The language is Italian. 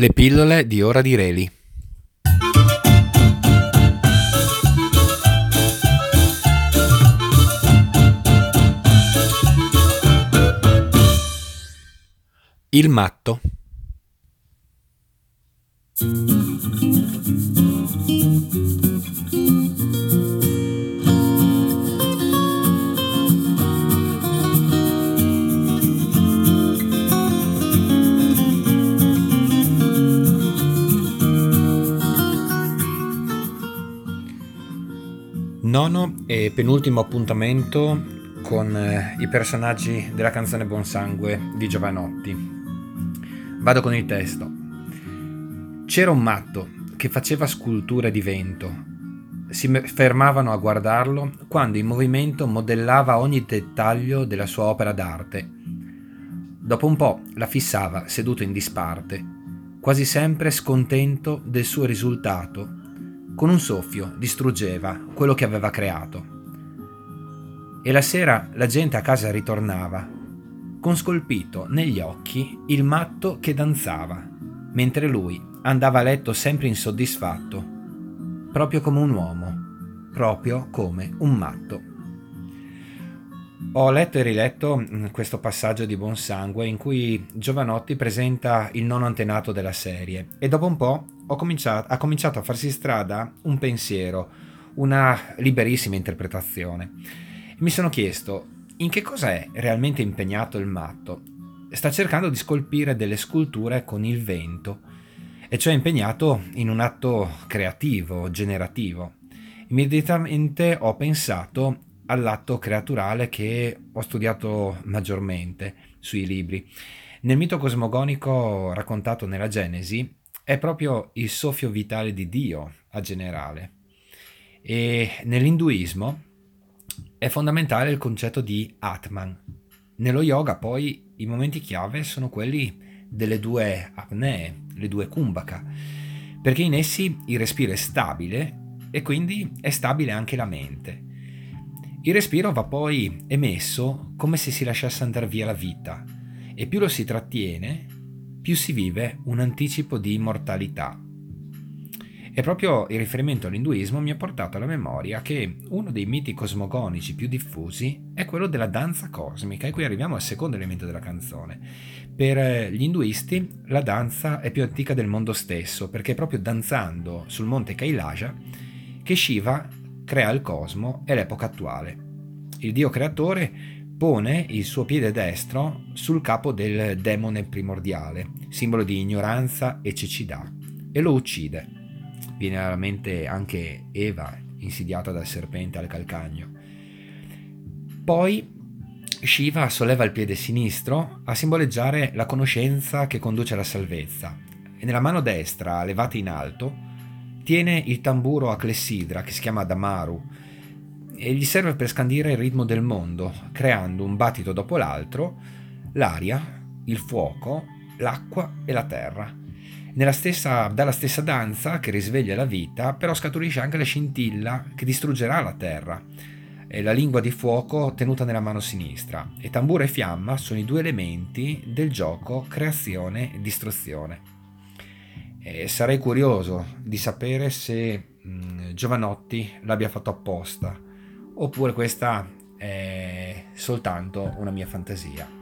Le pillole di Ora di Reli. Il matto. Nono e penultimo appuntamento con eh, i personaggi della canzone Buon Sangue di Giovanotti. Vado con il testo. C'era un matto che faceva sculture di vento. Si fermavano a guardarlo quando in movimento modellava ogni dettaglio della sua opera d'arte. Dopo un po' la fissava seduto in disparte, quasi sempre scontento del suo risultato con un soffio distruggeva quello che aveva creato. E la sera la gente a casa ritornava, con scolpito negli occhi il matto che danzava, mentre lui andava a letto sempre insoddisfatto, proprio come un uomo, proprio come un matto. Ho letto e riletto mm, questo passaggio di Buon Sangue in cui Giovanotti presenta il nono antenato della serie e dopo un po' cominciato, ha cominciato a farsi strada un pensiero, una liberissima interpretazione. Mi sono chiesto in che cosa è realmente impegnato il matto. Sta cercando di scolpire delle sculture con il vento, e cioè impegnato in un atto creativo, generativo. Immediatamente ho pensato all'atto creaturale che ho studiato maggiormente sui libri. Nel mito cosmogonico raccontato nella Genesi, è proprio il soffio vitale di Dio a generale. E nell'induismo è fondamentale il concetto di Atman. Nello yoga poi i momenti chiave sono quelli delle due apnee, le due kumbhaka, perché in essi il respiro è stabile e quindi è stabile anche la mente. Il respiro va poi emesso come se si lasciasse andare via la vita e più lo si trattiene, più si vive un anticipo di immortalità. E proprio il riferimento all'induismo mi ha portato alla memoria che uno dei miti cosmogonici più diffusi è quello della danza cosmica, e qui arriviamo al secondo elemento della canzone. Per gli induisti la danza è più antica del mondo stesso, perché è proprio danzando sul monte Kailasha che Shiva crea il cosmo e l'epoca attuale. Il dio creatore pone il suo piede destro sul capo del demone primordiale, simbolo di ignoranza e cecità, e lo uccide. Viene alla mente anche Eva, insidiata dal serpente al calcagno. Poi Shiva solleva il piede sinistro a simboleggiare la conoscenza che conduce alla salvezza e nella mano destra, levata in alto, tiene il tamburo a clessidra che si chiama Damaru, e gli serve per scandire il ritmo del mondo, creando un battito dopo l'altro, l'aria, il fuoco, l'acqua e la terra. Stessa, dalla stessa danza che risveglia la vita, però scaturisce anche la scintilla che distruggerà la terra. E la lingua di fuoco tenuta nella mano sinistra. E tamburo e fiamma sono i due elementi del gioco creazione e distruzione. E sarei curioso di sapere se mh, mm, Giovanotti l'abbia fatto apposta oppure questa è soltanto una mia fantasia.